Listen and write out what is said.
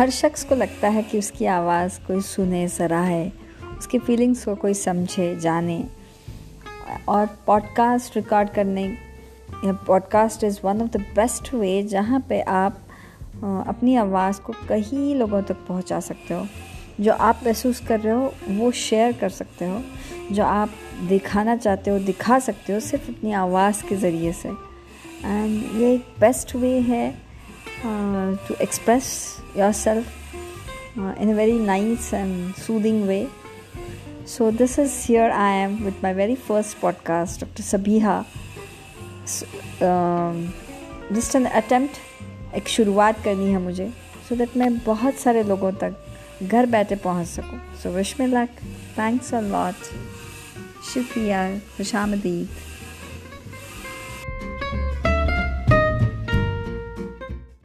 हर शख्स को लगता है कि उसकी आवाज़ कोई सुने सराहे उसकी फीलिंग्स को कोई समझे, जाने। और पॉडकास्ट रिकॉर्ड करने podcast is one of the best way जहाँ पे आप अपनी आवाज़ को कई लोगों तक पहुँचा सकते हो। जो आप महसूस कर रहे हो, वो शेयर कर सकते हो। जो आप दिखाना चाहते हो, दिखा सकते हो, सिर्फ़ अपनी आवाज़ के ज़रिए से। एंड ये एक बेस्ट वे है। To express yourself in a very nice and soothing way so this is here I am with my very first podcast doctor Sabiha just an attempt एक शुरुआत करनी है मुझे सो दैट मैं बहुत सारे लोगों तक घर बैठे पहुँच सकूँ। So wish me luck thanks a lot शुक्रिया, खुशामदीद।